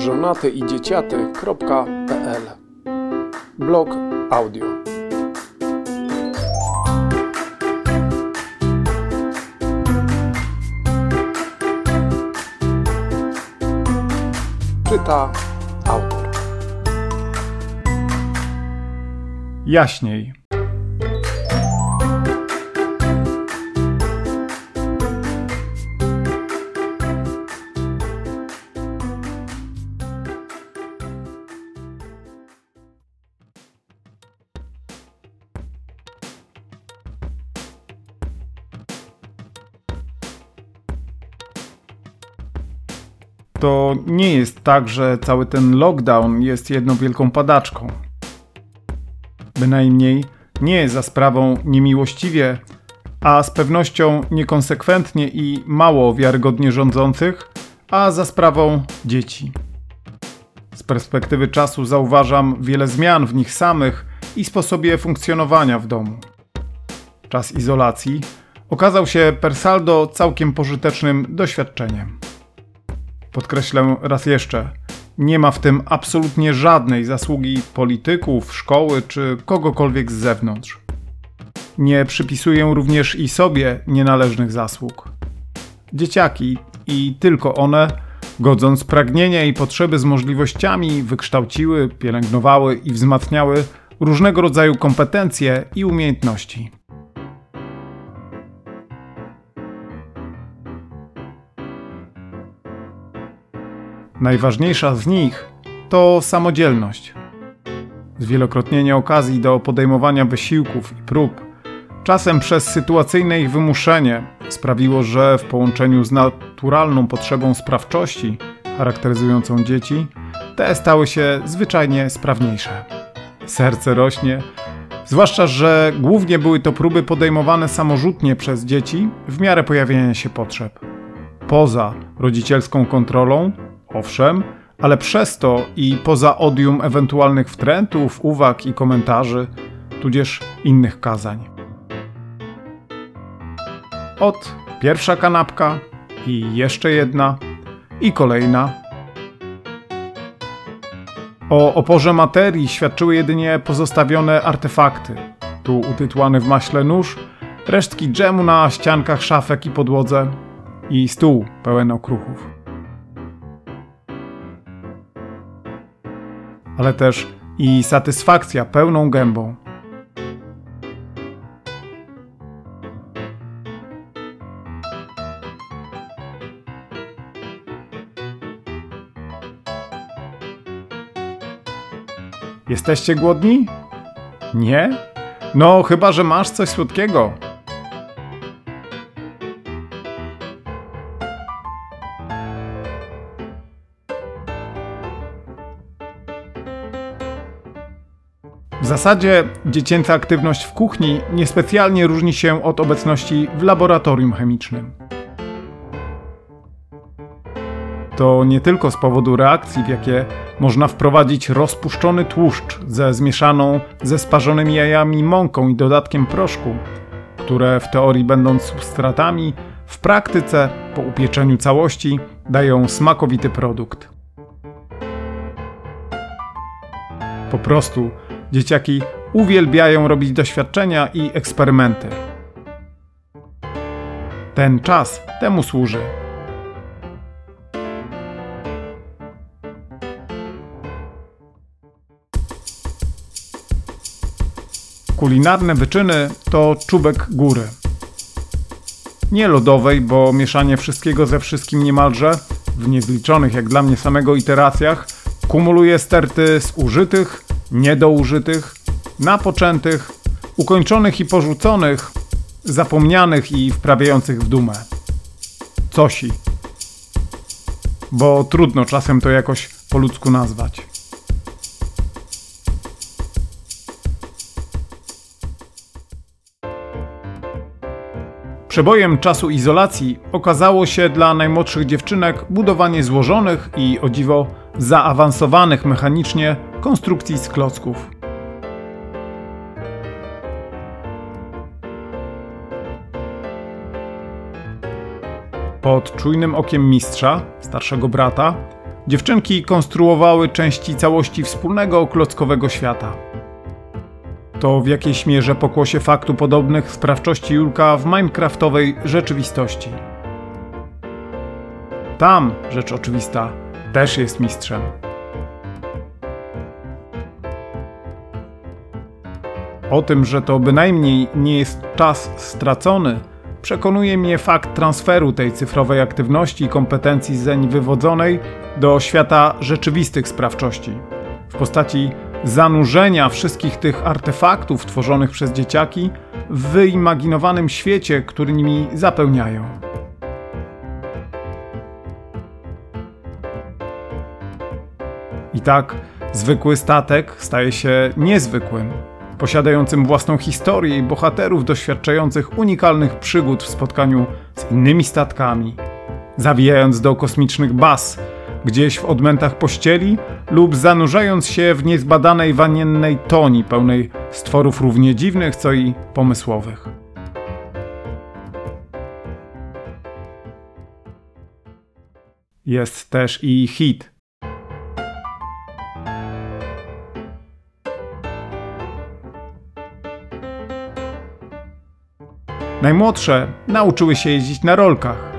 żonatyidzieciaty.pl Blog audio. Czyta autor. Jaśniej. To nie jest tak, że cały ten lockdown jest jedną wielką padaczką. Bynajmniej nie za sprawą niemiłościwie, a z pewnością niekonsekwentnie i mało wiarygodnie rządzących, a za sprawą dzieci. Z perspektywy czasu zauważam wiele zmian w nich samych i sposobie funkcjonowania w domu. Czas izolacji okazał się per saldo całkiem pożytecznym doświadczeniem. Podkreślę raz jeszcze, nie ma w tym absolutnie żadnej zasługi polityków, szkoły czy kogokolwiek z zewnątrz. Nie przypisuję również i sobie nienależnych zasług. Dzieciaki i tylko one, godząc pragnienia i potrzeby z możliwościami, wykształciły, pielęgnowały i wzmacniały różnego rodzaju kompetencje i umiejętności. Najważniejsza z nich to samodzielność. Zwielokrotnienie okazji do podejmowania wysiłków i prób, czasem przez sytuacyjne ich wymuszenie, sprawiło, że w połączeniu z naturalną potrzebą sprawczości charakteryzującą dzieci, te stały się zwyczajnie sprawniejsze. Serce rośnie, zwłaszcza, że głównie były to próby podejmowane samorzutnie przez dzieci w miarę pojawienia się potrzeb. Poza rodzicielską kontrolą, Owszem, ale przez to i poza odium ewentualnych wtrętów, uwag i komentarzy, tudzież innych kazań. Ot, pierwsza kanapka i jeszcze jedna i kolejna. O oporze materii świadczyły jedynie pozostawione artefakty. Tu utytułany w maśle nóż, resztki dżemu na ściankach szafek i podłodze i stół pełen okruchów. Ale też i satysfakcja pełną gębą. Jesteście głodni? Nie? No, chyba że masz coś słodkiego. Zasadzie dziecięca aktywność w kuchni niespecjalnie różni się od obecności w laboratorium chemicznym. To nie tylko z powodu reakcji, w jakie można wprowadzić rozpuszczony tłuszcz ze zmieszaną ze sparzonymi jajami mąką i dodatkiem proszku, które w teorii będąc substratami, w praktyce po upieczeniu całości dają smakowity produkt. Po prostu Dzieciaki uwielbiają robić doświadczenia i eksperymenty. Ten czas temu służy. Kulinarne wyczyny to czubek góry. Nie lodowej, bo mieszanie wszystkiego ze wszystkim niemalże, w niezliczonych jak dla mnie samego iteracjach, kumuluje sterty z użytych, niedoużytych, napoczętych, ukończonych i porzuconych, zapomnianych i wprawiających w dumę. Cosi. Bo trudno czasem to jakoś po ludzku nazwać. Przebojem czasu izolacji okazało się dla najmłodszych dziewczynek budowanie złożonych i o dziwo zaawansowanych mechanicznie konstrukcji z klocków. Pod czujnym okiem mistrza, starszego brata, dziewczynki konstruowały części całości wspólnego klockowego świata. To w jakiejś mierze pokłosie faktu podobnych sprawczości Julka w minecraftowej rzeczywistości. Tam, rzecz oczywista, też jest mistrzem. O tym, że to bynajmniej nie jest czas stracony, przekonuje mnie fakt transferu tej cyfrowej aktywności i kompetencji zeń wywodzonej do świata rzeczywistych sprawczości w postaci zanurzenia wszystkich tych artefaktów tworzonych przez dzieciaki w wyimaginowanym świecie, który nimi zapełniają. I tak zwykły statek staje się niezwykłym, posiadającym własną historię i bohaterów doświadczających unikalnych przygód w spotkaniu z innymi statkami, zawijając do kosmicznych baz, gdzieś w odmętach pościeli lub zanurzając się w niezbadanej waniennej toni pełnej stworów równie dziwnych, co i pomysłowych. Jest też i hit Najmłodsze nauczyły się jeździć na rolkach.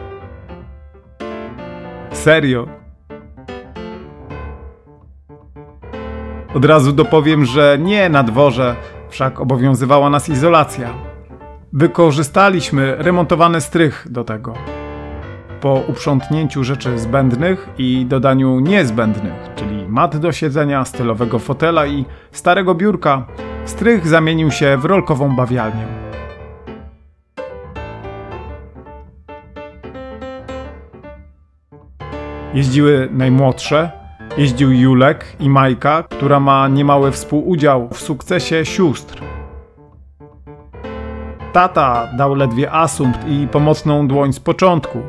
Serio. Od razu dopowiem, że nie na dworze, wszak obowiązywała nas izolacja. Wykorzystaliśmy remontowany strych do tego. Po uprzątnięciu rzeczy zbędnych i dodaniu niezbędnych, czyli mat do siedzenia, stylowego fotela i starego biurka, strych zamienił się w rolkową bawialnię. Jeździły najmłodsze, jeździł Julek i Majka, która ma niemały współudział w sukcesie sióstr. Tata dał ledwie asumpt i pomocną dłoń z początku.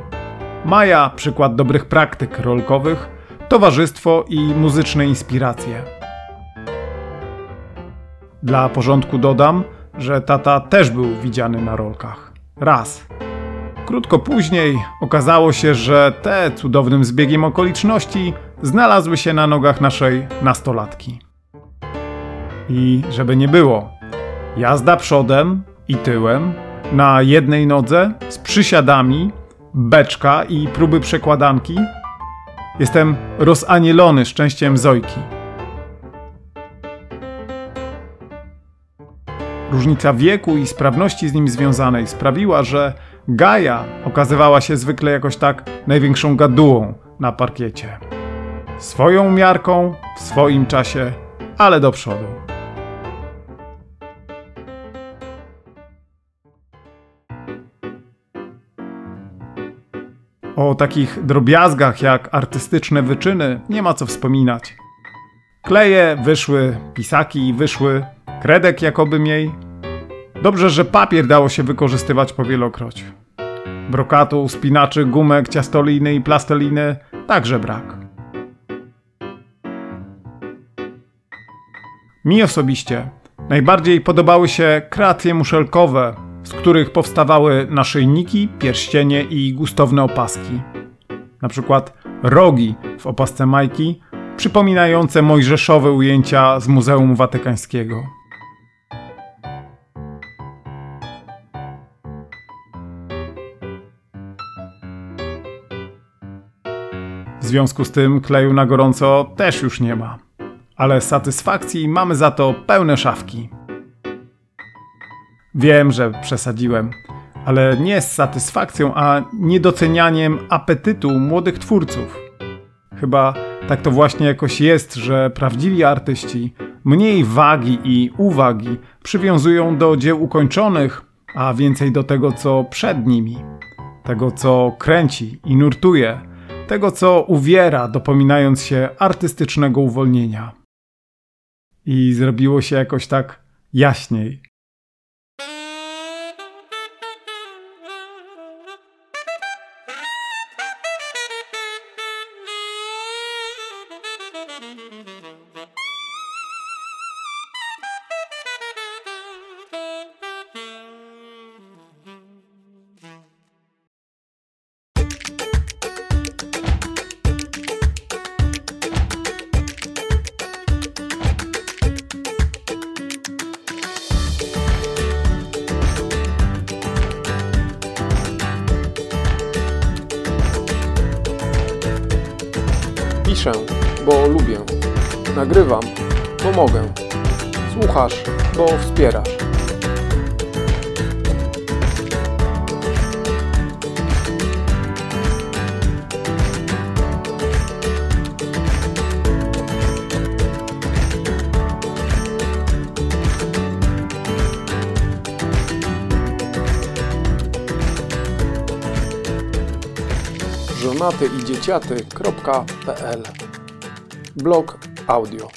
Maja przykład dobrych praktyk rolkowych, towarzystwo i muzyczne inspiracje. Dla porządku dodam, że tata też był widziany na rolkach. Raz. Krótko później okazało się, że te cudownym zbiegiem okoliczności znalazły się na nogach naszej nastolatki. I żeby nie było, jazda przodem i tyłem, na jednej nodze, z przysiadami, beczka i próby przekładanki. Jestem rozanielony szczęściem Zojki. Różnica wieku i sprawności z nim związanej sprawiła, że Gaja okazywała się zwykle jakoś tak największą gadułą na parkiecie. Swoją miarką, w swoim czasie, ale do przodu. O takich drobiazgach jak artystyczne wyczyny nie ma co wspominać. Kleje wyszły, pisaki wyszły, kredek jakoby mniej, Dobrze, że papier dało się wykorzystywać powielokroć. Brokatu, spinaczy, gumek, ciastoliny i plasteliny także brak. Mi osobiście najbardziej podobały się kreacje muszelkowe, z których powstawały naszyjniki, pierścienie i gustowne opaski. Na przykład rogi w opasce Majki, przypominające mojżeszowe ujęcia z Muzeum Watykańskiego. Związku z tym kleju na gorąco też już nie ma. Ale satysfakcji mamy za to pełne szafki. Wiem, że przesadziłem, ale nie z satysfakcją, a niedocenianiem apetytu młodych twórców. Chyba tak to właśnie jakoś jest, że prawdziwi artyści mniej wagi i uwagi przywiązują do dzieł ukończonych, a więcej do tego, co przed nimi, tego, co kręci i nurtuje tego co uwiera, dopominając się artystycznego uwolnienia. I zrobiło się jakoś tak jaśniej. Piszę, bo lubię. Nagrywam, bo mogę. Słuchasz, bo wspierasz. Żonaty i dzieciaty.pl Blog audio